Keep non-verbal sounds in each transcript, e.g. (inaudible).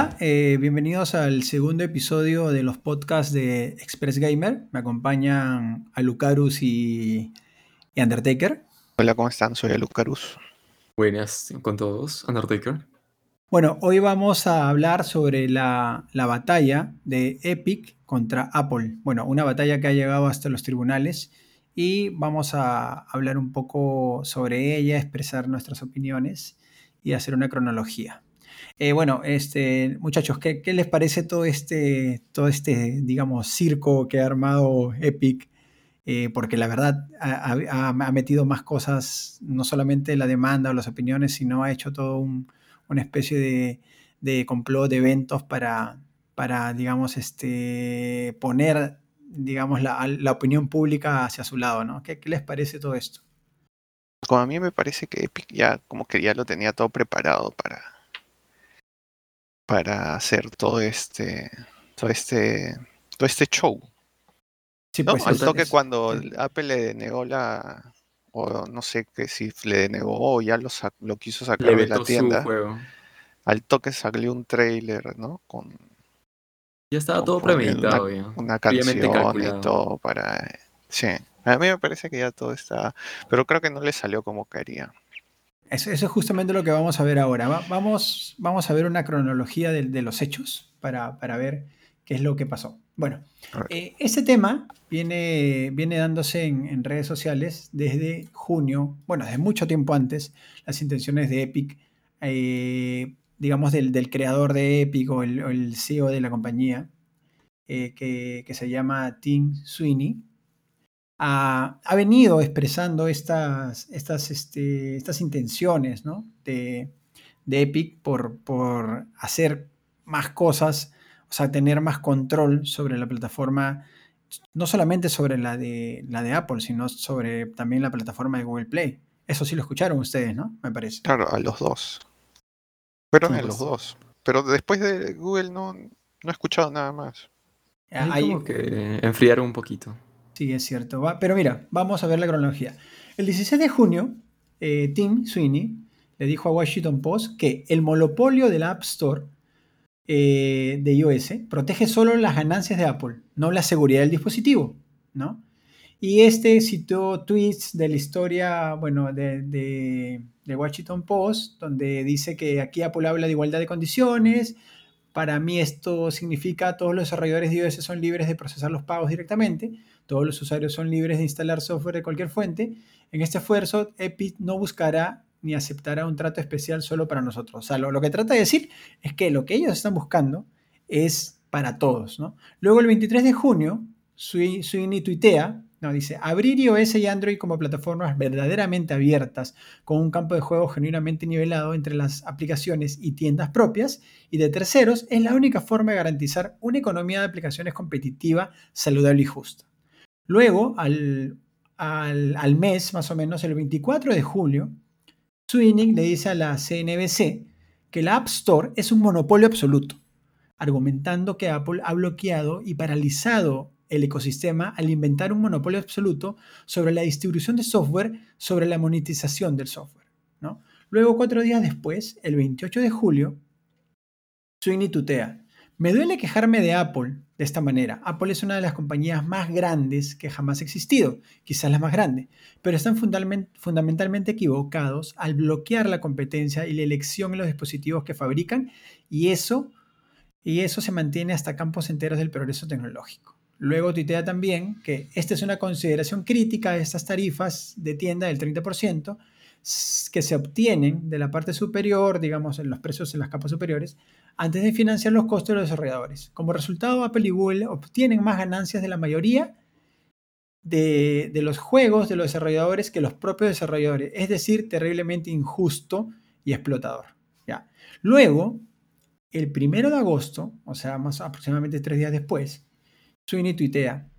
Hola, eh, bienvenidos al segundo episodio de los podcasts de Express Gamer. Me acompañan Alucarus y, y Undertaker. Hola, ¿cómo están? Soy Alucarus. Buenas con todos, Undertaker. Bueno, hoy vamos a hablar sobre la, la, batalla de Epic contra Apple. Bueno, una batalla que ha llegado hasta los tribunales y vamos a hablar un poco sobre ella, expresar nuestras opiniones y hacer una cronología. Eh, bueno, este, muchachos, ¿qué, les parece todo este, todo este, digamos, circo que ha armado Epic? Eh, porque la verdad ha, metido más cosas, no solamente la demanda o las opiniones, sino ha hecho todo una especie de, de, complot de eventos para, para digamos, este, poner, digamos, la, la opinión pública hacia su lado, ¿no? ¿Qué, ¿Qué les parece todo esto? Como a mí me parece que Epic ya como que ya lo tenía todo preparado para, para hacer todo este, todo este, todo este show. Sí, ¿No? Pues, Al toque cuando Apple le denegó la, o no sé que si le denegó o ya lo, lo quiso sacar de la tienda. Al toque salió un trailer, ¿no? Con ya estaba todo premeditado. Una, una canción y todo para. Sí. A mí me parece que ya todo está. Pero creo que no le salió como quería. Eso, es justamente lo que vamos a ver ahora. vamos, vamos a ver una cronología de, los hechos para, ver qué es lo que pasó. Bueno, eh, este tema viene, viene dándose en, redes sociales desde junio, bueno, desde mucho tiempo antes, las intenciones de Epic, eh, digamos, del, creador de Epic o el, CEO de la compañía, eh, que, que, se llama Tim Sweeney, ha, venido expresando estas, estas, este, estas intenciones de, Epic por, por hacer más cosas, o sea, tener más control sobre la plataforma, no solamente sobre la de, la de Apple, sino sobre también la plataforma de Google Play. Eso sí lo escucharon ustedes, ¿no? Me parece. Claro, a los dos. Pero a los dos. Pero después de Google no, no he escuchado nada más. Como que enfriar un poquito. Sí, es cierto. pero mira, vamos a ver la cronología. El 16 de junio, eh, Tim Sweeney le dijo a Washington Post que el monopolio del App Store eh, de iOS protege solo las ganancias de Apple, no la seguridad del dispositivo, ¿no? Y este citó tweets de la historia, bueno, de, de, Washington Post, donde dice que aquí Apple habla de igualdad de condiciones. Para mí esto significa todos los desarrolladores de iOS son libres de procesar los pagos directamente todos los usuarios son libres de instalar software de cualquier fuente. En este esfuerzo, Epic no buscará ni aceptará un trato especial solo para nosotros. O sea, lo, que trata de decir es que lo que ellos están buscando es para todos. Luego, el 23 de junio, Sweeney tuitea, no, dice, abrir iOS y Android como plataformas verdaderamente abiertas, con un campo de juego genuinamente nivelado entre las aplicaciones y tiendas propias y de terceros, es la única forma de garantizar una economía de aplicaciones competitiva, saludable y justa. Luego, al, mes, más o menos, el 24 de julio, Sweeney le dice a la CNBC que la App Store es un monopolio absoluto, argumentando que Apple ha bloqueado y paralizado el ecosistema al inventar un monopolio absoluto sobre la distribución de software, sobre la monetización del software. ¿no? Luego, cuatro días después, el 28 de julio, Sweeney tutea, me duele quejarme de Apple de esta manera. Apple es una de las compañías más grandes que jamás ha existido, quizás la más grande, pero están fundamentalmente equivocados al bloquear la competencia y la elección en los dispositivos que fabrican y eso, y eso se mantiene hasta campos enteros del progreso tecnológico. Luego tuitea también que esta es una consideración crítica de estas tarifas de tienda del 30%, que se obtienen de la parte superior, digamos, en los precios en las capas superiores, antes de financiar los costos de los desarrolladores. Como resultado, Apple y Google obtienen más ganancias de la mayoría de, los juegos de los desarrolladores que los propios desarrolladores. Es decir, terriblemente injusto y explotador. ¿ya? Luego, el primero de agosto, o sea, más aproximadamente tres días después, Sweeney tuitea,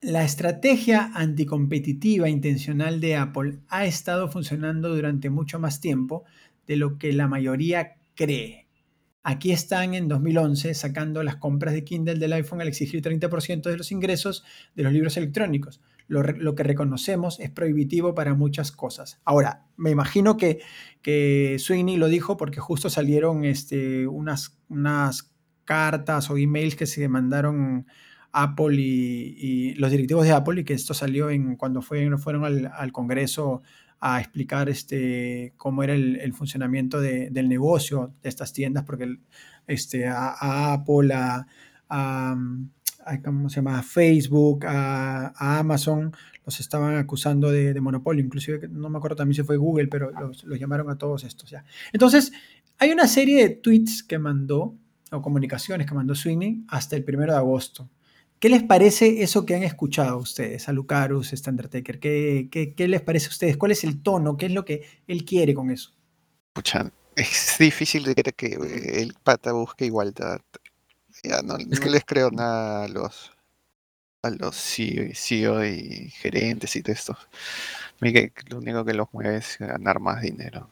la estrategia anticompetitiva intencional de Apple ha estado funcionando durante mucho más tiempo de lo que la mayoría cree. Aquí están en 2011 sacando las compras de Kindle del iPhone al exigir 30% de los ingresos de los libros electrónicos, lo, que reconocemos es prohibitivo para muchas cosas. Ahora, me imagino que, que Sweeney lo dijo porque justo salieron este, unas, unas cartas o emails que se mandaron Apple y, los directivos de Apple y que esto salió en, cuando fueron al, Congreso a explicar este, cómo era el, funcionamiento del negocio de estas tiendas, porque este, a, Apple, a, ¿cómo se llama? Facebook, a, Amazon, los estaban acusando de, monopolio, inclusive no me acuerdo también si fue Google, pero los, llamaron a todos estos ya. Entonces, hay una serie de tweets que mandó, o comunicaciones que mandó Sweeney hasta el primero de agosto. ¿Qué les parece eso que han escuchado ustedes, a Lucarus, este Undertaker? ¿Qué, qué, les parece a ustedes? ¿Cuál es el tono? ¿Qué es lo que él quiere con eso? Pucha, es difícil de creer que el pata busque igualdad. Ya no, les creo nada a los a los CEO, y gerentes y de estos. Lo único que los mueve es ganar más dinero.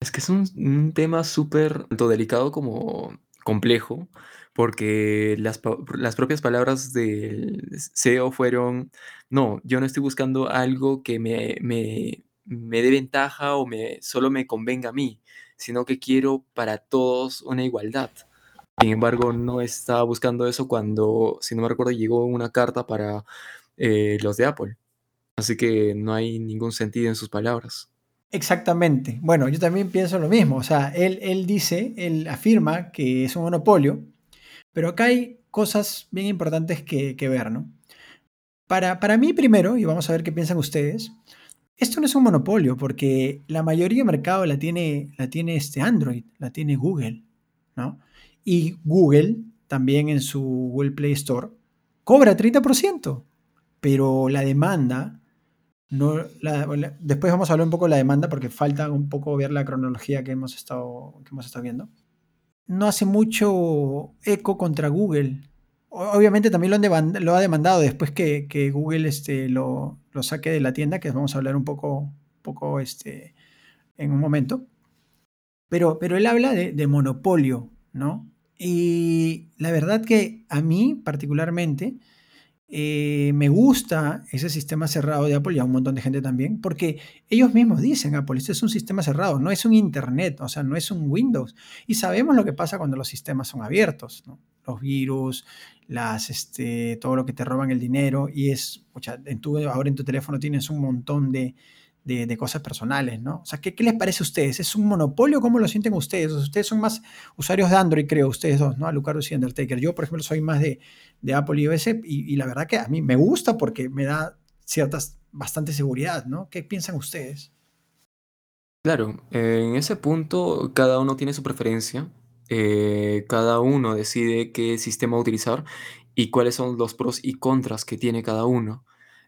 Es que es un, un tema súper tanto delicado como complejo, porque las, las propias palabras del CEO fueron, no, yo no estoy buscando algo que me, me, me dé ventaja o me, solo me convenga a mí, sino que quiero para todos una igualdad. Sin embargo, no estaba buscando eso cuando, si no me recuerdo, llegó una carta para eh, los de Apple. Así que no hay ningún sentido en sus palabras. Exactamente. Bueno, yo también pienso lo mismo. O sea, él, él dice, él afirma que es un monopolio, pero acá hay cosas bien importantes que, ver, ¿no? Para, para mí primero, y vamos a ver qué piensan ustedes, esto no es un monopolio porque la mayoría del mercado la tiene, la tiene este Android, la tiene Google, ¿no? Y Google también en su Google Play Store cobra 30%, pero la demanda no, después vamos a hablar un poco de la demanda porque falta un poco ver la cronología que hemos estado, que hemos estado viendo. No hace mucho eco contra Google. Obviamente también lo, lo ha demandado después que, Google este, lo, saque de la tienda, que vamos a hablar un poco, poco este, en un momento. Pero, pero él habla de, de monopolio, ¿no? Y la verdad que a mí particularmente eh, me gusta ese sistema cerrado de Apple y a un montón de gente también, porque ellos mismos dicen, Apple, este es un sistema cerrado, no es un Internet, o sea, no es un Windows. Y sabemos lo que pasa cuando los sistemas son abiertos, los virus, las, este, todo lo que te roban el dinero, y es, en tu, ahora en tu teléfono tienes un montón de, de, cosas personales, ¿no? O sea, ¿qué, les parece a ustedes? ¿Es un monopolio? ¿Cómo lo sienten ustedes? ustedes son más usuarios de Android, creo, ustedes dos, ¿no? Lucarus y Undertaker. Yo, por ejemplo, soy más de, de Apple y iOS y, la verdad que a mí me gusta porque me da ciertas, bastante seguridad, ¿no? ¿Qué piensan ustedes? Claro, en ese punto cada uno tiene su preferencia, eh, cada uno decide qué sistema utilizar y cuáles son los pros y contras que tiene cada uno.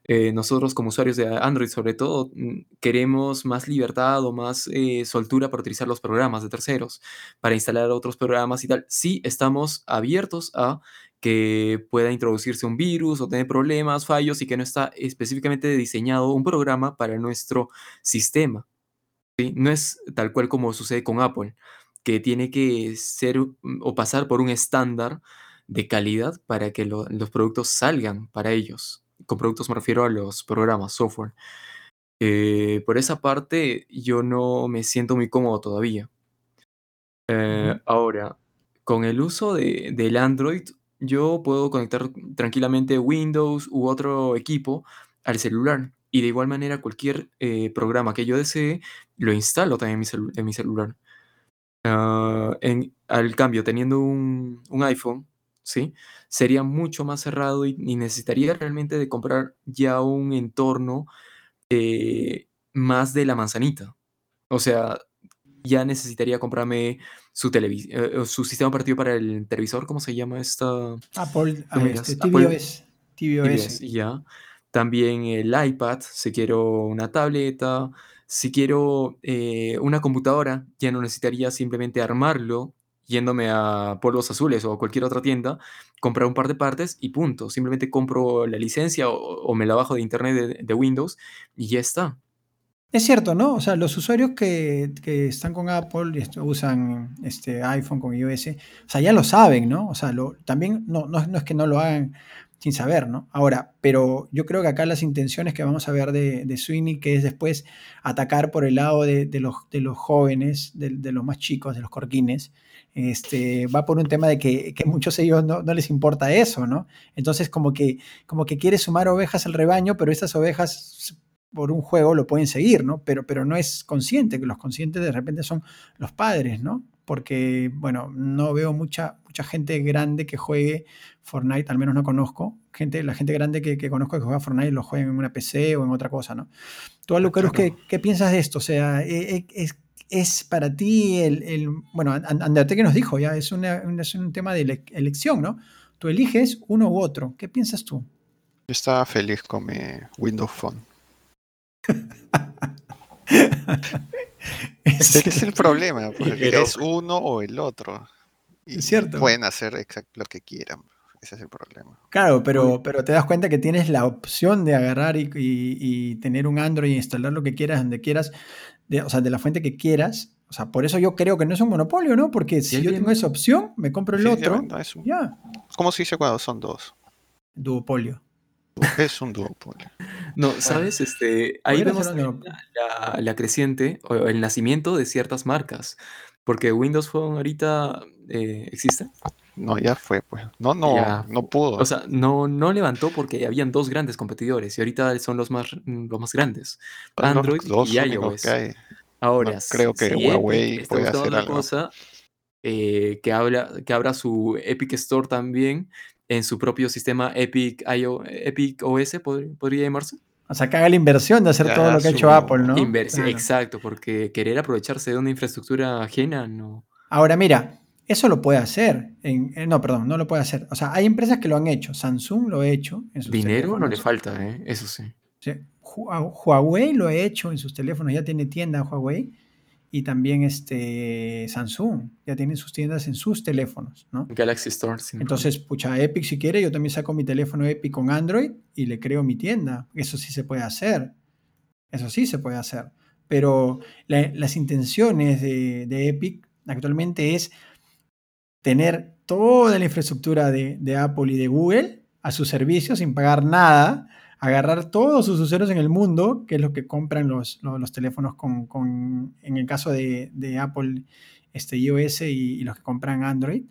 Eh, nosotros como usuarios de Android sobre todo mm, queremos más libertad o más eh, soltura para utilizar los programas de terceros, para instalar otros programas y tal. Sí estamos abiertos a que pueda introducirse un virus o tener problemas, fallos y que no está específicamente diseñado un programa para nuestro sistema. No es tal cual como sucede con Apple, que tiene que ser mm, o pasar por un estándar de calidad para que los productos salgan para ellos con productos me refiero a los programas, software. Eh, por esa parte, yo no me siento muy cómodo todavía. Eh, ahora, con el uso de, del Android, yo puedo conectar tranquilamente Windows u otro equipo al celular. Y de igual manera, cualquier eh, programa que yo desee, lo instalo también en mi, celular. Ah, en, al cambio, teniendo un, un iPhone, ¿sí? Sería mucho más cerrado y, necesitaría realmente de comprar ya un entorno eh, más de la manzanita. O sea, ya necesitaría comprarme su, eh, su sistema operativo para el televisor, ¿cómo se llama esta? Apple, este, tvOS. tvOS. Ya. También el iPad, si quiero una tableta, si quiero eh, una computadora, ya no necesitaría simplemente armarlo yéndome a Polvos Azules o cualquier otra tienda, comprar un par de partes y punto. Simplemente compro la licencia o, me la bajo de internet de, Windows y ya está. Es cierto, ¿no? O sea, los usuarios que, están con Apple y usan este iPhone con iOS, o sea, ya lo saben, ¿no? O sea, lo, también no, no, es que no lo hagan, sin saber, ¿no? Ahora, pero yo creo que acá las intenciones que vamos a ver de, de Sweeney, que es después atacar por el lado de, los, de los jóvenes, de, los más chicos, de los corquines, este, va por un tema de que, que muchos de ellos no, no, les importa eso, ¿no? Entonces como que, como que quiere sumar ovejas al rebaño, pero estas ovejas por un juego lo pueden seguir, ¿no? Pero, pero no es consciente, que los conscientes de repente son los padres, ¿no? Porque, bueno, no veo mucha, mucha gente grande que juegue Fortnite, al menos no conozco. Gente, la gente grande que, conozco que juega Fortnite lo juega en una PC o en otra cosa, ¿no? Tú, Lucarus, ¿qué, ¿qué, piensas de esto? O sea, e, e, ¿es, es para ti el, el bueno, Andate que nos dijo ya, es, es un tema de elección, ¿no? Tú eliges uno u otro. ¿Qué piensas tú? Yo estaba feliz con mi Windows Phone. (laughs) Ese es el problema, porque es uno o el otro. Y cierto. Pueden hacer exacto lo que quieran. Ese es el problema. Claro, pero, pero te das cuenta que tienes la opción de agarrar y, tener un Android y instalar lo que quieras, donde quieras, de, o sea, de la fuente que quieras. O sea, por eso yo creo que no es un monopolio, ¿no? Porque si yo tengo esa opción, me compro el otro. Ya. ¿Cómo se dice cuando son dos? Duopolio. Es un duopolio. (laughs) No, ¿sabes? Este, ahí vemos la, la, creciente o el nacimiento de ciertas marcas. Porque Windows Phone ahorita eh, existe. No, ya fue, pues. No, no, no pudo. O sea, no, no levantó porque habían dos grandes competidores y ahorita son los más, los más grandes. Android y iOS. Ahora, creo que Huawei puede hacer algo. cosa eh, que, habla, que abra su Epic Store también en su propio sistema Epic, Epic OS, podría llamarse. O sea, que haga la inversión de hacer todo lo que ha hecho Apple, ¿no? Exacto, porque querer aprovecharse de una infraestructura ajena no. Ahora, mira, eso lo puede hacer. no, perdón, no lo puede hacer. O sea, hay empresas que lo han hecho. Samsung lo ha hecho. En sus Dinero no le falta, ¿eh? eso sí. sí. Huawei lo ha hecho en sus teléfonos, ya tiene tienda Huawei y también este Samsung ya tienen sus tiendas en sus teléfonos, ¿no? Galaxy Store. Entonces, pucha, Epic si quiere, yo también saco mi teléfono Epic con Android y le creo mi tienda. Eso sí se puede hacer. Eso sí se puede hacer. Pero las intenciones de, Epic actualmente es tener toda la infraestructura de, de Apple y de Google a su servicio sin pagar nada agarrar todos sus usuarios en el mundo, que es lo que compran los, los, teléfonos con, en el caso de, Apple, este, iOS y, los que compran Android,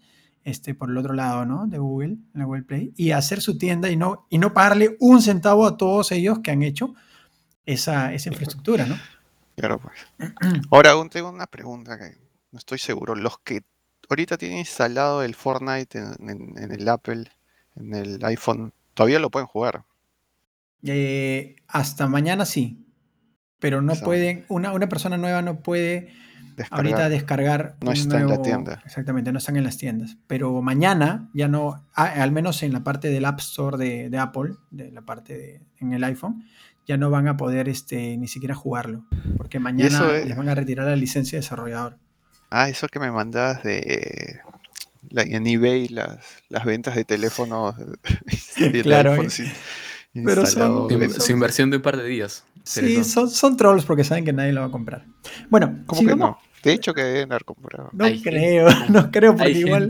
este, por el otro lado, ¿no? De Google, en la Google Play, y hacer su tienda y no, y no pagarle un centavo a todos ellos que han hecho esa, esa infraestructura, ¿no? Claro, pues. (clears throat) Ahora aún tengo una pregunta que no estoy seguro. Los que ahorita tienen instalado el Fortnite en el Apple, en el iPhone, todavía lo pueden jugar. Eh, hasta mañana sí, pero no pueden, una, una, persona nueva no puede ahorita descargar. No está en la tienda. Exactamente, no están en las tiendas. Pero mañana ya no, al menos en la parte del App Store de, Apple, de la parte de, en el iPhone, ya no van a poder este, ni siquiera jugarlo, porque mañana les van a retirar la licencia de desarrollador. Ah, eso que me mandas de en eBay las, las ventas de teléfonos. (laughs) claro. Pero son, su inversión de un par de días. Sí, son, son, trolls porque saben que nadie lo va a comprar. Bueno, ¿cómo que no? De hecho, que deben haber comprado. No creo, (laughs) no creo, porque igual,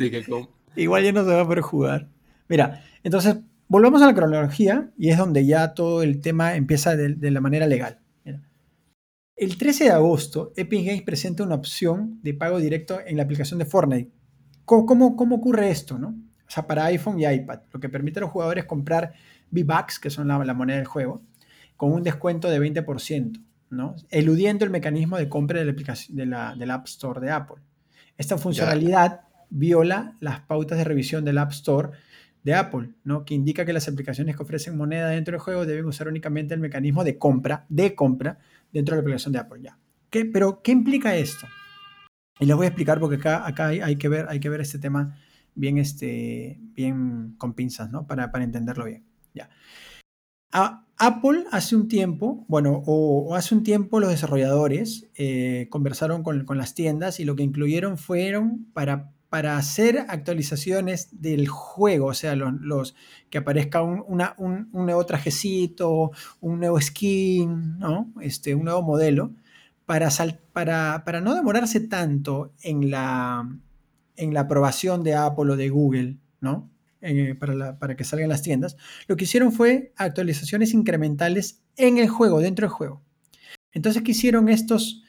igual ya no se va a poder jugar. Mira, entonces volvamos a la cronología y es donde ya todo el tema empieza de, la manera legal. El 13 de agosto, Epic Games presenta una opción de pago directo en la aplicación de Fortnite. ¿Cómo, ocurre esto? No? O sea, para iPhone y iPad, lo que permite a los jugadores comprar V-Bucks, que son la, moneda del juego, con un descuento de 20%, ¿no? eludiendo el mecanismo de compra de la, del App Store de Apple. Esta funcionalidad viola las pautas de revisión del App Store de Apple, ¿no? que indica que las aplicaciones que ofrecen moneda dentro del juego deben usar únicamente el mecanismo de compra, de compra dentro de la aplicación de Apple. Ya. ¿Qué, pero, ¿qué implica esto? Y les voy a explicar porque acá, acá hay, que, ver, hay que ver este tema bien, este, bien con pinzas, ¿no? Para, para entenderlo bien. Ya. Apple hace un tiempo, bueno, o, hace un tiempo los desarrolladores eh, conversaron con, las tiendas y lo que incluyeron fueron para, para hacer actualizaciones del juego, o sea, los, que aparezca un, nuevo trajecito, un nuevo skin, ¿no? este, un nuevo modelo, para, no demorarse tanto en la, aprobación de Apple o de Google, ¿no? eh, para, para, que salgan las tiendas, lo que hicieron fue actualizaciones incrementales en el juego, dentro del juego. Entonces, ¿qué hicieron estos?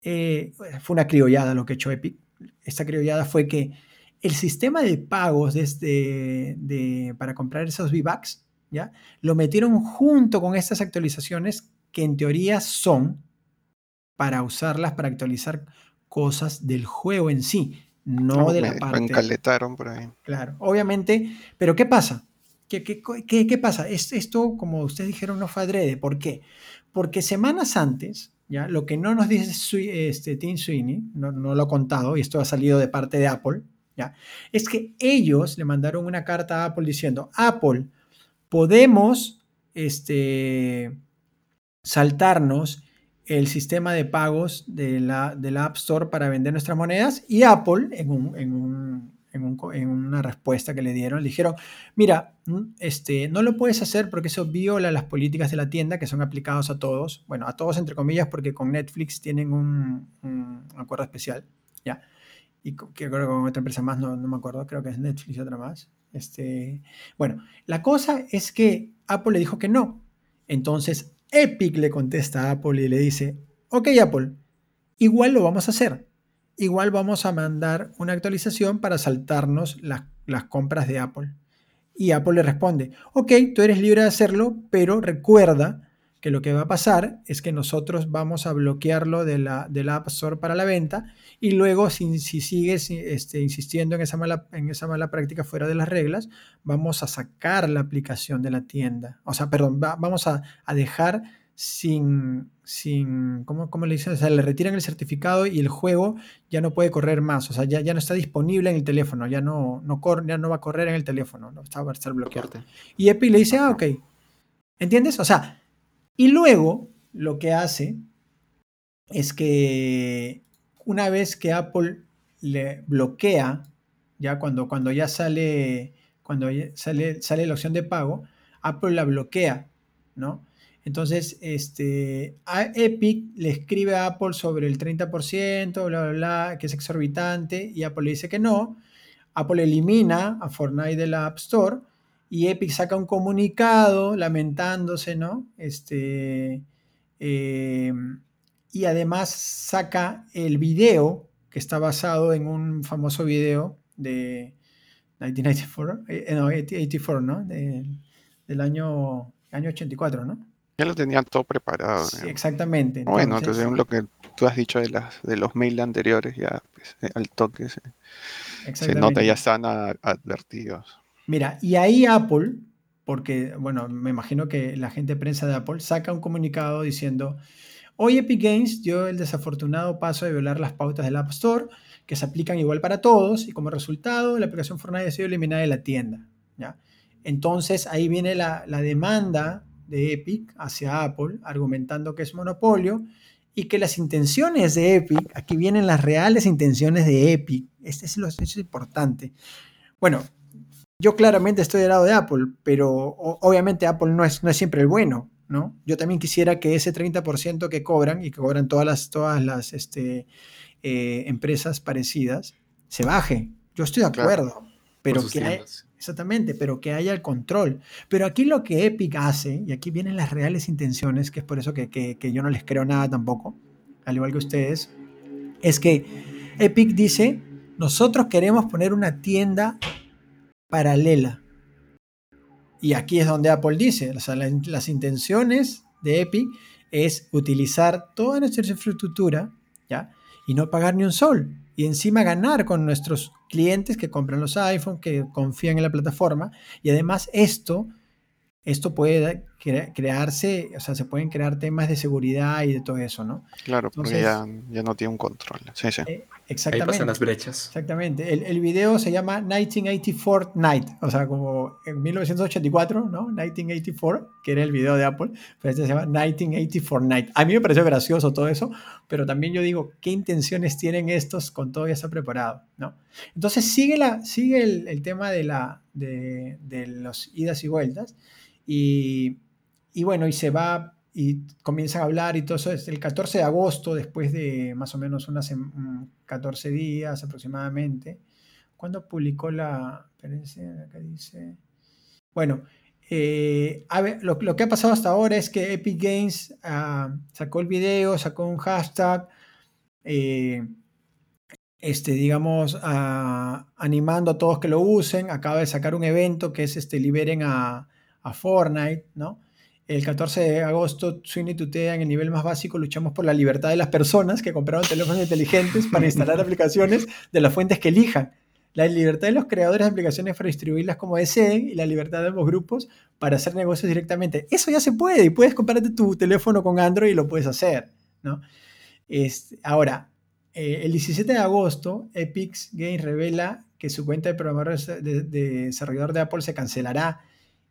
Eh, fue una criollada lo que echó Epic. Esta criollada fue que el sistema de pagos desde, de, para comprar esos V-Bucks, ¿ya? Lo metieron junto con estas actualizaciones que en teoría son para usarlas para actualizar cosas del juego en sí, no, de la parte. encaletaron por ahí. Claro, obviamente, pero ¿qué pasa? ¿Qué, qué, qué, pasa? esto, como ustedes dijeron, no fue adrede. ¿Por qué? Porque semanas antes, lo que no nos dice este, Tim Sweeney, no, lo ha contado, y esto ha salido de parte de Apple, es que ellos le mandaron una carta a Apple diciendo, Apple, podemos este, saltarnos el sistema de pagos de la, App Store para vender nuestras monedas y Apple en, un, en, un, en, una respuesta que le dieron, le dijeron, mira, mm, este, no lo puedes hacer porque eso viola las políticas de la tienda que son aplicados a todos, bueno, a todos entre comillas porque con Netflix tienen un, acuerdo especial, ¿ya? Y creo que con otra empresa más, no, no me acuerdo, creo que es Netflix y otra más. Este, bueno, la cosa es que Apple le dijo que no. Entonces Epic le contesta a Apple y le dice, ok Apple, igual lo vamos a hacer. Igual vamos a mandar una actualización para saltarnos las, las compras de Apple. Y Apple le responde, ok, tú eres libre de hacerlo, pero recuerda que lo que va a pasar es que nosotros vamos a bloquearlo de la, de la App Store para la venta y luego si, si sigues este, insistiendo en esa, mala, en esa mala práctica fuera de las reglas, vamos a sacar la aplicación de la tienda. O sea, perdón, vamos a, dejar sin, sin ¿cómo, ¿cómo, le dicen? O sea, le retiran el certificado y el juego ya no puede correr más. O sea, ya, ya no está disponible en el teléfono, ya no, no, ya no va a correr en el teléfono, ¿no? va a estar bloqueado. Y Epic le dice, ah, ok. ¿Entiendes? O sea, y luego lo que hace es que una vez que Apple le bloquea, ya cuando, cuando ya sale, cuando sale, sale la opción de pago, Apple la bloquea, ¿no? Entonces, este, Epic le escribe a Apple sobre el 30%, bla, bla, bla, que es exorbitante, y Apple le dice que no. Apple elimina a Fortnite de la App Store y Epic saca un comunicado lamentándose, ¿no? Este, eh, y además saca el video que está basado en un famoso video de 1994, eh, no, 84, ¿no? del año, año 84, ¿no? Ya lo tenían todo preparado. Sí, exactamente. bueno, entonces lo que tú has dicho de, las, de los mails anteriores, ya pues, eh, al toque se, se nota, ya están advertidos. Mira, y ahí Apple, porque, bueno, me imagino que la gente de prensa de Apple saca un comunicado diciendo, hoy Epic Games dio el desafortunado paso de violar las pautas del App Store, que se aplican igual para todos, y como resultado, la aplicación Fortnite ha sido eliminada de la tienda. ¿ya? Entonces, ahí viene la, demanda de Epic hacia Apple, argumentando que es monopolio y que las intenciones de Epic, aquí vienen las reales intenciones de Epic, este es lo es importante. Bueno, yo claramente estoy del lado de Apple, pero obviamente Apple no es, no es siempre el bueno, ¿no? Yo también quisiera que ese 30% que cobran y que cobran todas las, todas las este, eh, empresas parecidas se baje. Yo estoy de acuerdo, pero que exactamente, pero que haya el control. Pero aquí lo que Epic hace, y aquí vienen las reales intenciones, que es por eso que, que yo no les creo nada tampoco, al igual que ustedes, es que Epic dice, nosotros queremos poner una tienda paralela. Y aquí es donde Apple dice, las intenciones de Epic es utilizar toda nuestra infraestructura, ¿ya? Y no pagar ni un sol. Y encima ganar con nuestros clientes que compran los iPhones, que confían en la plataforma. Y además esto, esto puede crearse, o sea, se pueden crear temas de seguridad y de todo eso, ¿no? Claro, porque ya, ya, no tiene un control. Sí, sí. Eh, exactamente. Ahí pasan las brechas. Exactamente. El, el, video se llama 1984 Night, o sea, como en 1984, ¿no? 1984, que era el video de Apple, pero este se llama 1984 Night. A mí me pareció gracioso todo eso, pero también yo digo, ¿qué intenciones tienen estos con todo ya está preparado, ¿no? Entonces sigue, la, sigue el, el tema de, la, de, de los idas y vueltas y y bueno, y se va y comienzan a hablar y todo eso. Es el 14 de agosto, después de más o menos unas 14 días aproximadamente, ¿Cuándo publicó la... Acá dice... Bueno, eh, lo, que ha pasado hasta ahora es que Epic Games ah, sacó el video, sacó un hashtag, eh, este, digamos, ah, animando a todos que lo usen. Acaba de sacar un evento que es este, liberen a, a Fortnite, ¿no? El 14 de agosto, Sweeney tutea en el nivel más básico, luchamos por la libertad de las personas que compraron teléfonos inteligentes para (laughs) instalar aplicaciones de las fuentes que elijan la libertad de los creadores de aplicaciones para distribuirlas como deseen y la libertad de ambos grupos para hacer negocios directamente. Eso ya se puede y puedes comprarte tu teléfono con Android y lo puedes hacer. ¿no? ahora, eh, el 17 de agosto, Epic Games revela que su cuenta de programador de, desarrollador de Apple se cancelará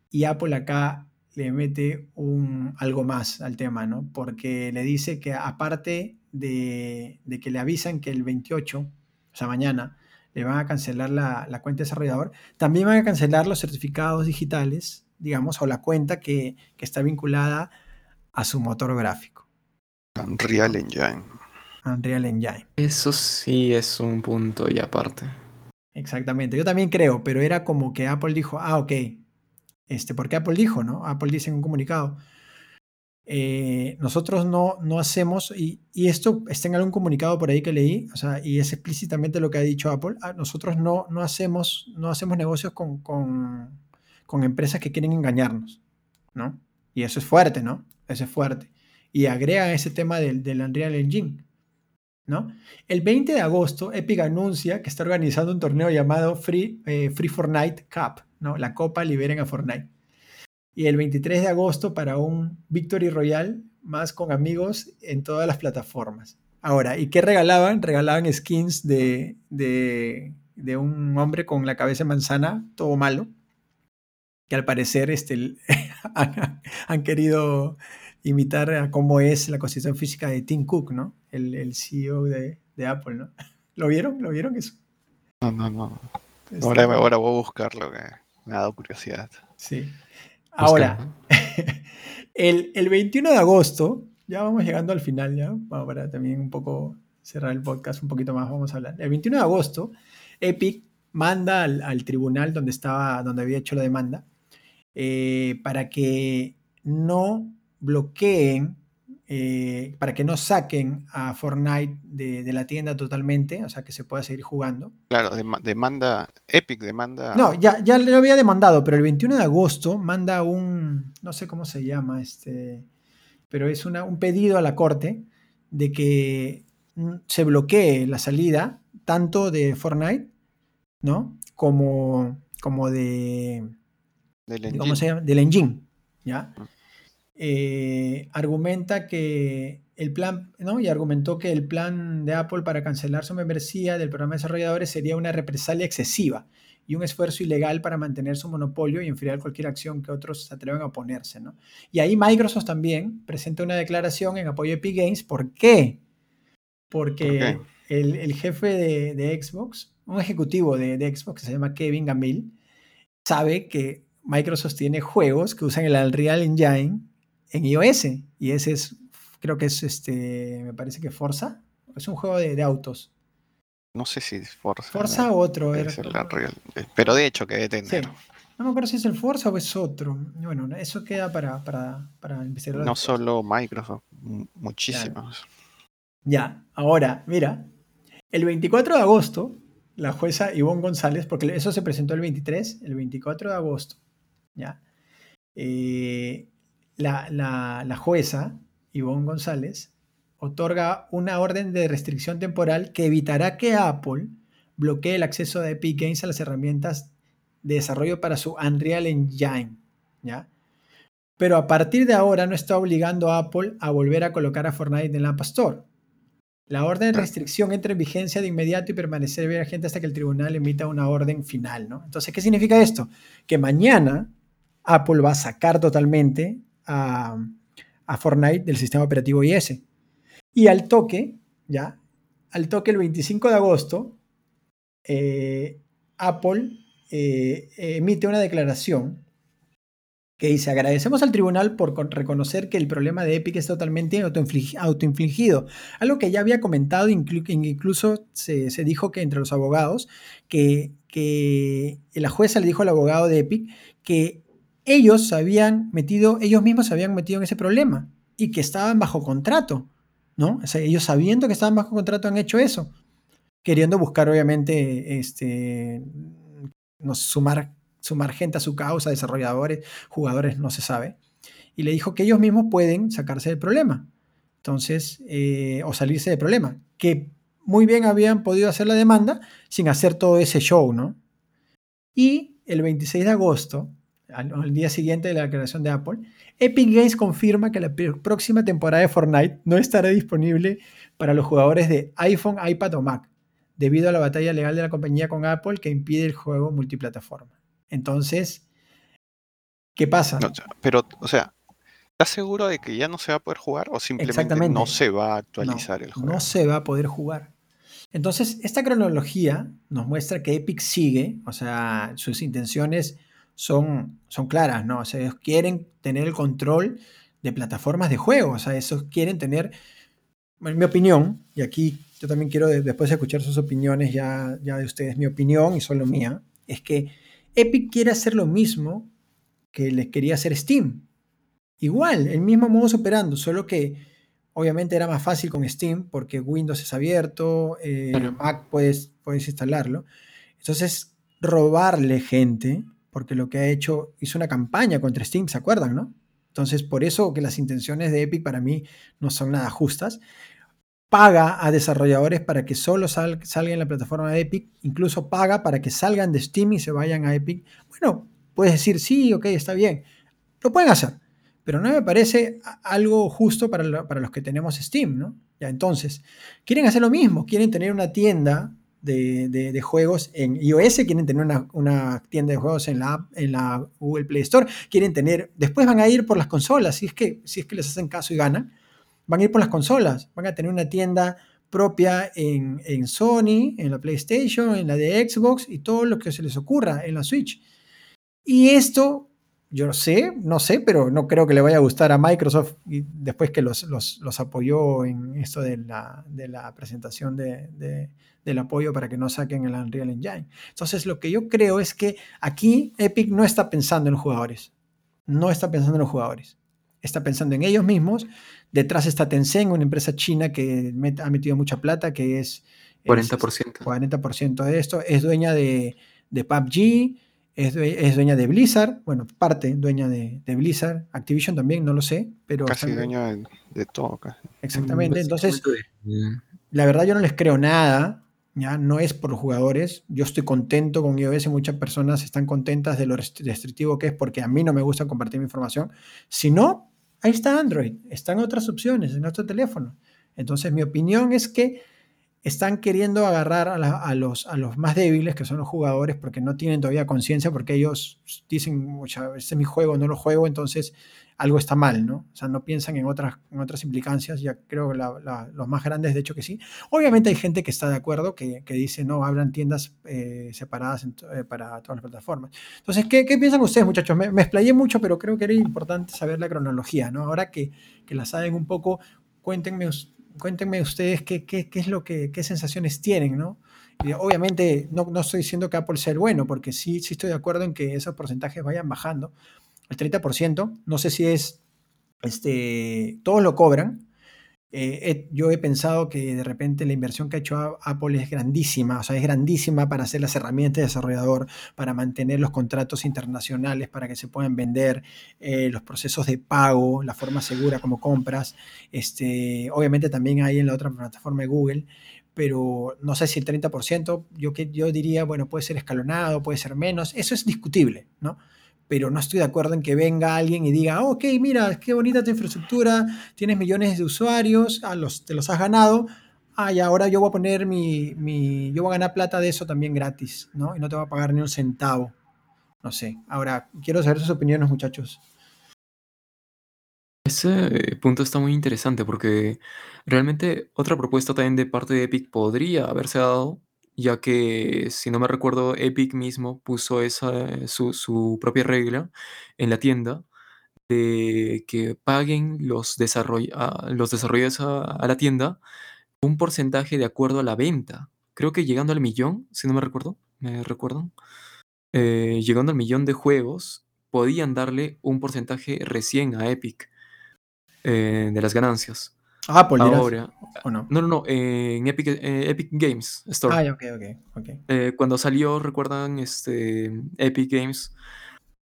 y Apple acá le mete un, algo más al tema, ¿no? Porque le dice que aparte de, de que le avisan que el 28, o sea, mañana, le van a cancelar la, cuenta de desarrollador, también van a cancelar los certificados digitales, digamos, o la cuenta que, está vinculada a su motor gráfico. Unreal Engine. Unreal Engine. Eso sí es un punto y aparte. Exactamente, yo también creo, pero era como que Apple dijo, ah, ok, este, porque Apple dijo, ¿no? Apple dice en un comunicado, eh, nosotros no, no hacemos, y, esto está en algún comunicado por ahí que leí, o sea, y es explícitamente lo que ha dicho Apple, ah, nosotros no, no, hacemos, no hacemos negocios con, con, empresas que quieren engañarnos, ¿no? Y eso es fuerte, ¿no? Eso es fuerte. Y agrega ese tema del, del Unreal Engine, ¿no? El 20 de agosto, Epic anuncia que está organizando un torneo llamado Free, eh, Free Fortnite Cup, ¿no? La Copa Liberen a Fortnite y el 23 de agosto para un Victory Royale más con amigos en todas las plataformas. Ahora, ¿y qué regalaban? Regalaban skins de, de, un hombre con la cabeza de manzana, todo malo, que al parecer este, (laughs) han, querido imitar a cómo es la constitución física de Tim Cook, ¿no? El, CEO de, Apple, ¿no? (laughs) ¿Lo vieron? ¿Lo vieron eso? No, no, no. Ahora, ahora voy a buscarlo, que me ha dado curiosidad. Sí. Ahora, (laughs) el, 21 de agosto, ya vamos llegando al final, ya, para también un poco cerrar el podcast un poquito más, vamos a hablar. El 21 de agosto, Epic manda al, tribunal donde, estaba, donde había hecho la demanda eh, para que no bloqueen eh, para que no saquen a Fortnite de, la tienda totalmente, o sea, que se pueda seguir jugando. Claro, demanda, Epic demanda... No, ya, ya lo había demandado, pero el 21 de agosto manda un, no sé cómo se llama, este, pero es una, un pedido a la corte de que mm, se bloquee la salida tanto de Fortnite, ¿no? Como, como de... Del ¿Cómo se llama? Del engine, ¿ya? Eh, argumenta que el plan, ¿no? Y argumentó que el plan de Apple para cancelar su membresía del programa de desarrolladores sería una represalia excesiva y un esfuerzo ilegal para mantener su monopolio y enfriar cualquier acción que otros se atrevan a oponerse, ¿no? Y ahí Microsoft también presenta una declaración en apoyo de Epic Games. ¿Por qué? Porque El, jefe de, Xbox, un ejecutivo de, de Xbox que se llama Kevin Gamil, sabe que Microsoft tiene juegos que usan el Unreal Engine en iOS. Y ese es, creo que es este, me parece que Forza. Es un juego de, autos. No sé si es Forza. Forza o otro. Era, pero de hecho que debe tener. No me acuerdo si es el Forza o es otro. Bueno, eso queda para, para, para investigar. No solo Microsoft, muchísimos. Ya, ahora, mira, el 24 de agosto, la jueza Ivonne González, porque eso se presentó el 23, el 24 de agosto, ya, eh, la, jueza, Ivonne González, otorga una orden de restricción temporal que evitará que Apple bloquee el acceso de Epic Games a las herramientas de desarrollo para su Unreal Engine. ¿ya? Pero a partir de ahora no está obligando a Apple a volver a colocar a Fortnite en el App Store. La orden de restricción entra en vigencia de inmediato y permanecerá vigente hasta que el tribunal emita una orden final. ¿no? Entonces, ¿qué significa esto? Que mañana Apple va a sacar totalmente a, Fortnite del sistema operativo iOS. Y al toque, ya, al toque el 25 de agosto, eh, Apple eh, emite una declaración que dice, agradecemos al tribunal por reconocer que el problema de Epic es totalmente autoinfligido, algo que ya había comentado, incluso se, dijo que entre los abogados, que, que la jueza le dijo al abogado de Epic que ellos habían metido, ellos mismos se habían metido en ese problema y que estaban bajo contrato, ¿no? Ellos sabiendo que estaban bajo contrato han hecho eso, queriendo buscar obviamente este, sumar sumar gente a su causa, desarrolladores, jugadores, no se sabe. Y le dijo que ellos mismos pueden sacarse del problema. Entonces, eh, o salirse del problema. Que muy bien habían podido hacer la demanda sin hacer todo ese show, ¿no? Y el 26 de agosto, al, día siguiente de la creación de Apple, Epic Games confirma que la próxima temporada de Fortnite no estará disponible para los jugadores de iPhone, iPad o Mac, debido a la batalla legal de la compañía con Apple que impide el juego multiplataforma. Entonces, ¿qué pasa? pero, o sea, ¿estás seguro de que ya no se va a poder jugar o simplemente no se va a actualizar el juego? No se va a poder jugar. Entonces, esta cronología nos muestra que Epic sigue, o sea, sus intenciones son, son claras, ¿no? O sea, ellos quieren tener el control de plataformas de juego, o sea, ellos quieren tener, en mi opinión, y aquí yo también quiero después de escuchar sus opiniones ya, ya de ustedes, mi opinión y solo mía, es que Epic quiere hacer lo mismo que les quería hacer Steam. Igual, el mismo modo operando, solo que obviamente era más fácil con Steam porque Windows es abierto, eh, Mac puedes, puedes instalarlo. Entonces, robarle gente, porque lo que ha hecho, hizo una campaña contra Steam, ¿se acuerdan, no? Entonces, por eso que las intenciones de Epic para mí no son nada justas paga a desarrolladores para que solo salgan en la plataforma de Epic, incluso paga para que salgan de Steam y se vayan a Epic. Bueno, puedes decir, sí, ok, está bien. Lo pueden hacer, pero no me parece algo justo para, los que tenemos Steam, ¿no? Ya, entonces, quieren hacer lo mismo, quieren tener una tienda de, juegos en iOS, quieren tener una, tienda de juegos en la, en la Google Play Store, quieren tener, después van a ir por las consolas, si es que, si es que les hacen caso y ganan, van a ir por las consolas, van a tener una tienda propia en, Sony, en la PlayStation, en la de Xbox y todo lo que se les ocurra en la Switch. Y esto, yo sé, no sé, pero no creo que le vaya a gustar a Microsoft y después que los, apoyó en esto de la, de la presentación del apoyo para que no saquen el Unreal Engine. Entonces, lo que yo creo es que aquí Epic no está pensando en los jugadores. No está pensando en los jugadores. Está pensando en ellos mismos Detrás está Tencent, una empresa china que ha metido mucha plata, que es... 40%. 40% de esto. Es dueña de, de PUBG, es, dueña de Blizzard, bueno, parte dueña de, Blizzard, Activision también, no lo sé, pero... Casi dueña de, todo, Exactamente, entonces, la verdad yo no les creo nada, ya no es por los jugadores, yo estoy contento con iOS, muchas personas están contentas de lo restrictivo que es porque a mí no me gusta compartir mi información, si no, Ahí está Android, están otras opciones en nuestro teléfono. Entonces mi opinión es que están queriendo agarrar a, los, más débiles, que son los jugadores, porque no tienen todavía conciencia, porque ellos dicen, este es mi juego, no lo juego, entonces algo está mal, ¿no? O sea, no piensan en otras, en otras implicancias, ya creo que los más grandes, de hecho que sí. Obviamente hay gente que está de acuerdo, que, dice, no, abran tiendas eh, separadas eh, para todas las plataformas. Entonces, ¿qué, piensan ustedes, muchachos? Me, explayé mucho, pero creo que era importante saber la cronología, ¿no? Ahora que, que la saben un poco, cuéntenme, cuéntenme ustedes qué, qué, es lo que, qué sensaciones tienen, ¿no? obviamente no, no, estoy diciendo que Apple sea el bueno, porque sí, sí estoy de acuerdo en que esos porcentajes vayan bajando, el 30%, no sé si es, este, todos lo cobran. Eh, yo he pensado que de repente la inversión que ha hecho Apple es grandísima, o sea, es grandísima para hacer las herramientas de desarrollador, para mantener los contratos internacionales, para que se puedan vender, eh, los procesos de pago, la forma segura como compras. Este, obviamente también hay en la otra plataforma de Google, pero no sé si el 30%, yo, yo diría, bueno, puede ser escalonado, puede ser menos, eso es discutible, ¿no? Pero no estoy de acuerdo en que venga alguien y diga, ok, mira, qué bonita tu infraestructura, tienes millones de usuarios, a los, te los has ganado, ah, ahora yo voy a poner mi, mi, yo voy a ganar plata de eso también gratis, ¿no? Y no te voy a pagar ni un centavo. No sé. Ahora, quiero saber sus opiniones, muchachos. Ese punto está muy interesante porque realmente otra propuesta también de parte de Epic podría haberse dado ya que, si no me recuerdo, Epic mismo puso esa, su, propia regla en la tienda de que paguen los, los desarrolladores a, la tienda un porcentaje de acuerdo a la venta. Creo que llegando al millón, si no me recuerdo, me recuerdo, eh, llegando al millón de juegos, podían darle un porcentaje recién a Epic eh, de las ganancias. Ah, por Ahora, ¿o no? No, no, en Epic, eh, Epic Games Store. Ah, ok, ok, okay. cuando salió, recuerdan, este, Epic Games,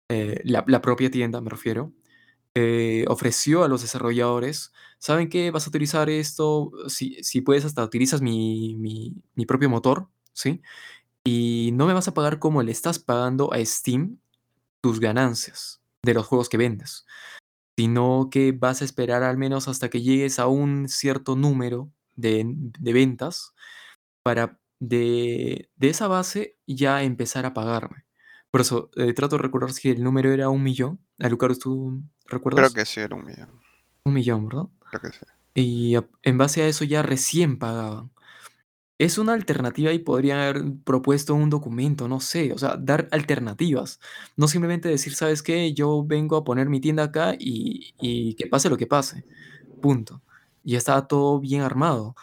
la, la, propia tienda, me refiero, ofreció a los desarrolladores, ¿saben qué? Vas a utilizar esto, si, si puedes hasta utilizas mi, mi, mi propio motor, ¿sí? Y no me vas a pagar como le estás pagando a Steam tus ganancias de los juegos que vendes, sino que vas a esperar al menos hasta que llegues a un cierto número de, ventas para de, esa base ya empezar a pagarme. Por eso eh, trato de recordar si el número era un millón. Alucard, ¿tú recuerdas? Creo que sí era un millón. Un millón, ¿verdad? Creo que sí. Y en base a eso ya recién pagaban. Es una alternativa y podría haber propuesto un documento, no sé, o sea, dar alternativas. No simplemente decir, ¿sabes qué? Yo vengo a poner mi tienda acá y, que pase lo que pase. Punto. Ya está todo bien armado.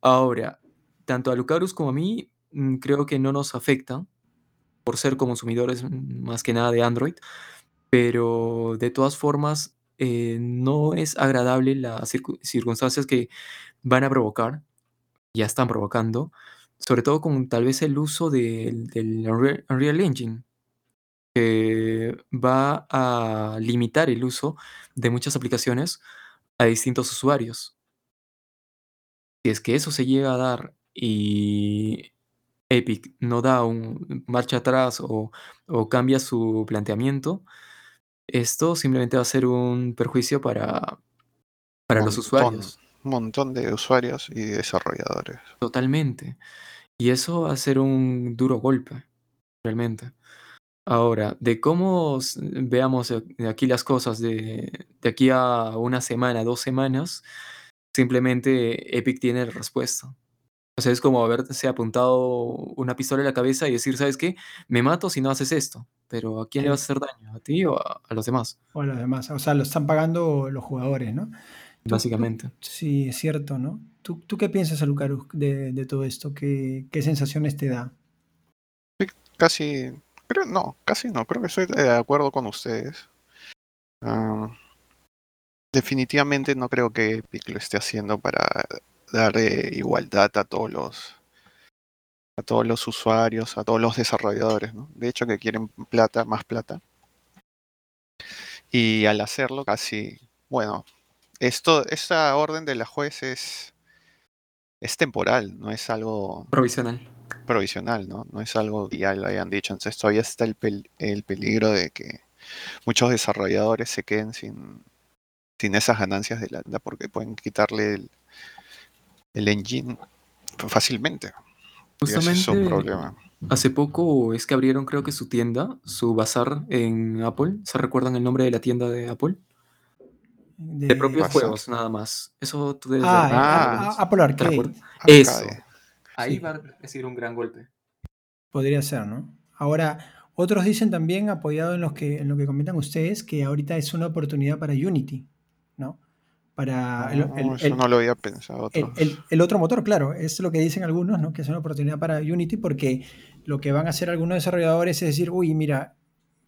Ahora, tanto a Lucarus como a mí, mm, creo que no nos afecta por ser consumidores mm, más que nada de Android, pero de todas formas, eh, no es agradable las circunstancias que van a provocar ya están provocando, sobre todo con tal vez el uso del, Unreal Engine, que va a limitar el uso de muchas aplicaciones a distintos usuarios. Si es que eso se llega a dar y Epic no da un marcha atrás o, cambia su planteamiento, esto simplemente va a ser un perjuicio para, para los usuarios montón de usuarios y desarrolladores. Totalmente. Y eso va a ser un duro golpe, realmente. Ahora, de cómo veamos aquí las cosas de, aquí a una semana, dos semanas, simplemente Epic tiene la respuesta. O sea, es como haberse apuntado una pistola en la cabeza y decir, ¿sabes qué? Me mato si no haces esto. Pero ¿a quién le vas a hacer daño? ¿A ti o a, a los demás? O a los demás. O sea, lo están pagando los jugadores, ¿no? Básicamente. sí, es cierto, ¿no? ¿Tú, tú qué piensas, Alucarus, de, de todo esto? ¿Qué, ¿Qué, sensaciones te da? casi, creo, no, casi no, creo que estoy de acuerdo con ustedes. Ah, definitivamente no creo que Epic lo esté haciendo para dar igualdad a todos los a todos los usuarios, a todos los desarrolladores, ¿no? De hecho que quieren plata, más plata. Y al hacerlo casi, bueno, esto, esta orden de la juez es, es temporal, no es algo provisional. Provisional, ¿no? No es algo que ya lo hayan dicho. Entonces todavía está el, el peligro de que muchos desarrolladores se queden sin, sin esas ganancias de la porque pueden quitarle el, el engine fácilmente. Justamente, es un problema. Hace poco es que abrieron, creo que su tienda, su bazar en Apple. ¿Se recuerdan el nombre de la tienda de Apple? De, propios juegos, nada más. Eso tú debes ah, ah, Apple Arcade. Eso. Ahí va a recibir un gran golpe. Podría ser, ¿no? Ahora, otros dicen también, apoyado en, los que, en lo que comentan ustedes, que ahorita es una oportunidad para Unity, ¿no? Para el, eso no lo había pensado. El, otro motor, claro, es lo que dicen algunos, ¿no? Que es una oportunidad para Unity porque lo que van a hacer algunos desarrolladores es decir, uy, mira,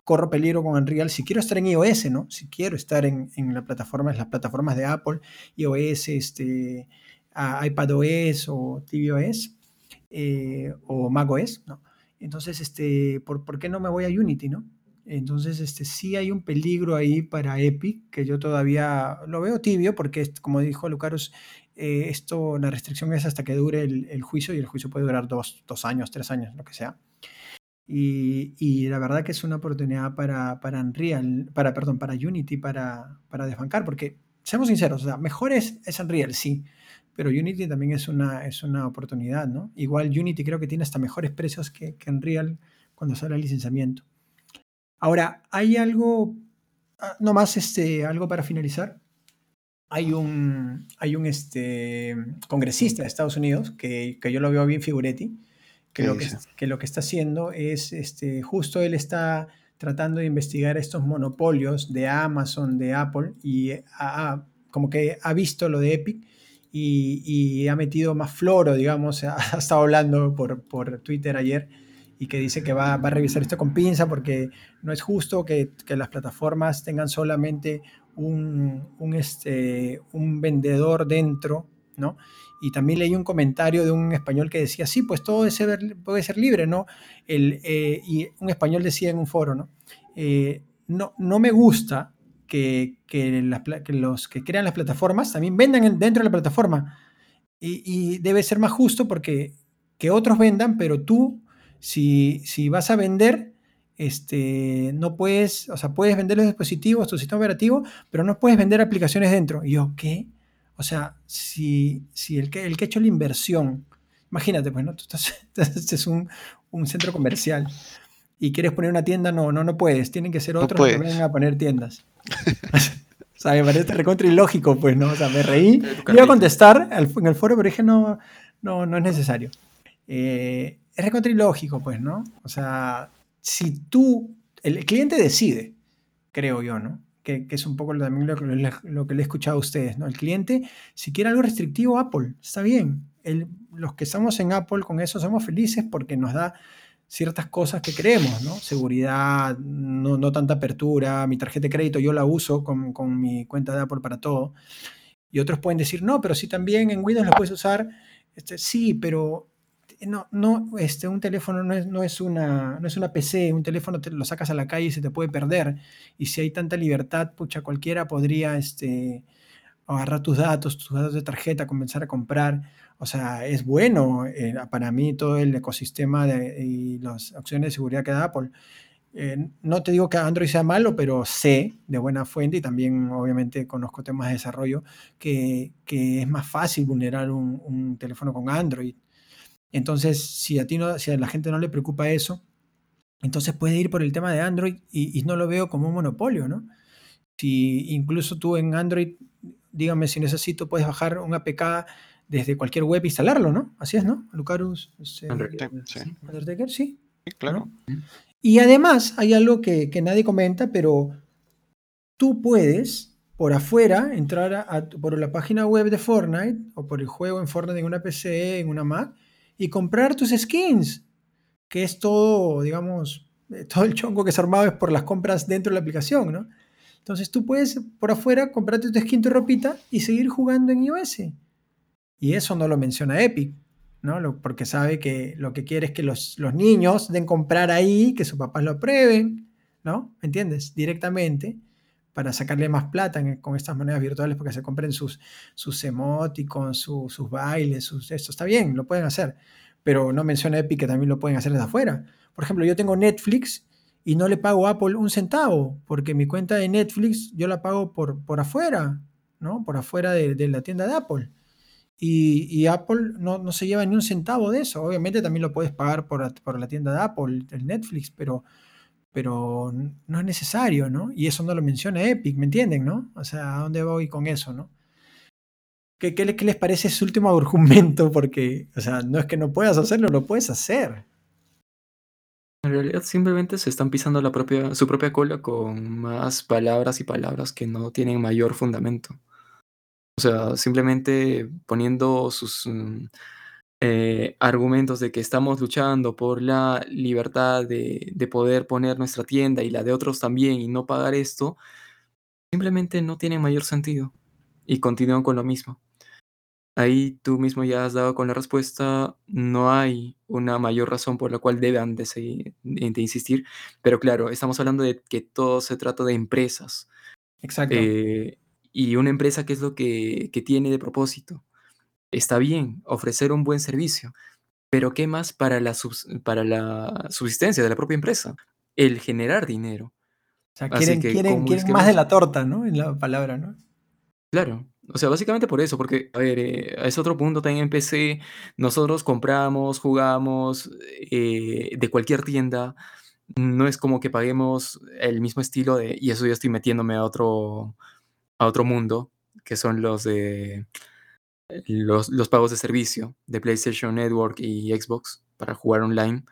corro peligro con Unreal si quiero estar en iOS, ¿no? Si quiero estar en, en la plataforma, las plataformas de Apple, iOS, este, iPadOS o tvOS eh, o macOS, ¿no? Entonces, este, ¿por, ¿por, qué no me voy a Unity, no? Entonces, este, sí hay un peligro ahí para Epic, que yo todavía lo veo tibio, porque como dijo Lucaros, eh, esto, la restricción es hasta que dure el, el, juicio y el juicio puede durar dos, dos años, tres años, lo que sea. Y, la verdad que es una oportunidad para, para Unreal, para, perdón, para Unity, para, para desbancar, porque seamos sinceros, o sea, mejor es, es, Unreal, sí, pero Unity también es una, es una oportunidad, ¿no? Igual Unity creo que tiene hasta mejores precios que, que Unreal cuando sale el licenciamiento. Ahora, hay algo, ah, nomás este, algo para finalizar. Hay un, hay un este, congresista de Estados Unidos, que, que yo lo veo bien figuretti, que lo que, que lo que está haciendo es, este, justo él está tratando de investigar estos monopolios de Amazon, de Apple, y como que ha visto lo de Epic y, ha metido más floro, digamos, (laughs) ha, estado hablando por, por, Twitter ayer y que dice que va, va, a revisar esto con pinza porque no es justo que, que las plataformas tengan solamente un, un, este, un vendedor dentro, ¿no? Y también leí un comentario de un español que decía, sí, pues todo ser, puede ser libre, ¿no? El, eh, y un español decía en un foro, ¿no? Eh, no, no me gusta que, que, los que crean las plataformas también vendan dentro de la plataforma. Y, debe ser más justo porque que otros vendan, pero tú, si, si vas a vender, este, no puedes, o sea, puedes vender los dispositivos, tu sistema operativo, pero no puedes vender aplicaciones dentro. Y yo, ¿qué? O sea, si, si el, que, el que ha hecho la inversión, imagínate, pues, ¿no? Tú estás, (laughs) este es un, un, centro comercial y quieres poner una tienda, no, no, no puedes. Tienen que ser otros que vengan a poner tiendas. (laughs) o sea, (laughs) me parece recontra ilógico, pues, ¿no? O sea, me reí. Iba a contestar en el foro, pero dije, no, no, no es necesario. Eh, es recontra ilógico, pues, ¿no? O sea, si tú, el cliente decide, creo yo, ¿no? Que, es un poco también lo, que le he escuchado a ustedes, ¿no? El cliente, si quiere algo restrictivo, Apple, está bien. los que estamos en Apple con eso somos felices porque nos da ciertas cosas que queremos, ¿no? Seguridad, no, no tanta apertura, mi tarjeta de crédito yo la uso con, con, mi cuenta de Apple para todo. Y otros pueden decir, no, pero sí también en Windows lo puedes usar. Este, sí, pero no, no, este, un teléfono no es, no, es una, no es una PC, un teléfono te lo sacas a la calle y se te puede perder. Y si hay tanta libertad, pucha, cualquiera podría este, agarrar tus datos, tus datos de tarjeta, comenzar a comprar. O sea, es bueno eh, para mí todo el ecosistema y las opciones de seguridad que da Apple. Eh, no te digo que Android sea malo, pero sé de buena fuente y también obviamente conozco temas de desarrollo que, es más fácil vulnerar un teléfono con Android. Entonces, si a ti no, si a la gente no le preocupa eso, entonces puede ir por el tema de Android y, no lo veo como un monopolio, ¿no? Si incluso tú en Android, dígame si necesito, puedes bajar un APK desde cualquier web e instalarlo, ¿no? Así es, ¿no? Lucarus. Este, Undertaker, sí. sí. claro. Y además hay algo que, nadie comenta, pero tú puedes por afuera entrar por la página web de Fortnite o por el juego en Fortnite en una PC, en una Mac y comprar tus skins, que es todo, digamos, eh, (laughs) todo el chongo que se armado es por las compras dentro de la aplicación, ¿no? Entonces tú puedes por afuera comprarte tu skin, tu ropita y seguir jugando en iOS. Y eso no lo menciona Epic, ¿no? porque sabe que lo que quiere es que los, los niños den comprar ahí, que sus papás lo aprueben, ¿no? ¿Me entiendes? Directamente para sacarle más plata con estas monedas virtuales porque se compren sus, sus emoticons, sus bailes, sus, esto está bien, lo pueden hacer, pero no menciona Epic que también lo pueden hacer desde afuera. Por ejemplo, yo tengo Netflix y no le pago a Apple un centavo, porque mi cuenta de Netflix yo la pago por, por afuera, ¿no? Por afuera de, la tienda de Apple. Y, Apple no, no, se lleva ni un centavo de eso. Obviamente también lo puedes pagar por, por la tienda de Apple, el Netflix, pero pero no es necesario, ¿no? Y eso no lo menciona Epic, ¿me entienden, no? O sea, ¿a dónde voy con eso, no? ¿Qué, les parece ese último (laughs) argumento? Porque, o sea, no es que no puedas hacerlo, lo puedes hacer. En realidad simplemente se están pisando su propia cola con más palabras y palabras que no tienen mayor fundamento. O sea, simplemente poniendo sus, mm, eh, argumentos de que estamos luchando por la libertad de, poder poner nuestra tienda y la de otros también y no pagar esto, simplemente no tiene mayor sentido y continúan con lo mismo. Ahí tú mismo ya has dado con la respuesta, no hay una mayor razón por la cual deban de, seguir, de insistir, pero claro, estamos hablando de que todo se trata de empresas. Exacto. Eh, y una empresa, ¿qué es lo que, que tiene de propósito? Está bien ofrecer un buen servicio, pero ¿qué más para la, para la subsistencia de la propia empresa? El generar dinero. O sea, quieren, más de la torta, ¿no? En la palabra, ¿no? Claro. O sea, básicamente por eso, porque, a ver, eh, es otro punto también en PC. Nosotros compramos, jugamos eh, de cualquier tienda. No es como que paguemos el mismo estilo de, y eso ya estoy metiéndome a otro, a otro mundo, que son los de los, pagos de servicio de PlayStation Network y Xbox para jugar online,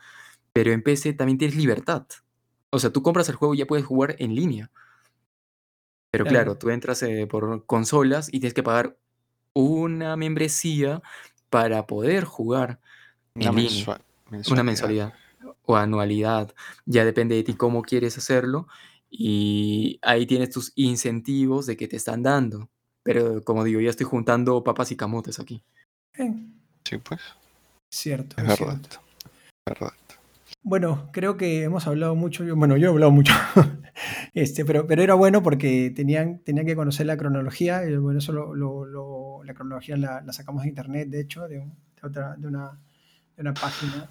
pero en PC también tienes libertad. O sea, tú compras el juego y ya puedes jugar en línea. Pero claro, tú entras eh, por consolas y tienes que pagar una membresía para poder jugar en línea. Una mensualidad o anualidad. Ya depende de ti cómo quieres hacerlo. Y ahí tienes tus incentivos de que te están dando. Pero como digo, ya estoy juntando papas y camotes aquí. Sí, pues. Cierto. Es, verdad. verdad. Bueno, creo que hemos hablado mucho. Bueno, yo he hablado mucho. (laughs) este, pero, pero era bueno porque tenían, tenían que conocer la cronología. Y bueno, eso lo, la cronología la, sacamos de internet, de hecho, de, otra, de, una, de una página.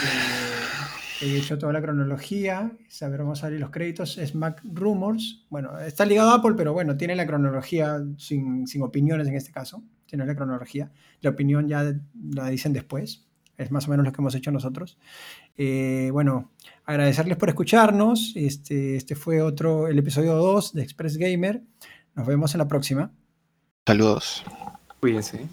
que he hecho toda la cronología. A ver, vamos a ver los créditos. Es Mac Rumors. Bueno, está ligado a Apple, pero bueno, tiene la cronología sin, sin opiniones en este caso. Tiene la cronología. La opinión ya la dicen después. Es más o menos lo que hemos hecho nosotros. Eh, bueno, agradecerles por escucharnos. Este, este fue otro, el episodio 2 de Express Gamer. Nos vemos en la próxima. Saludos. Cuídense.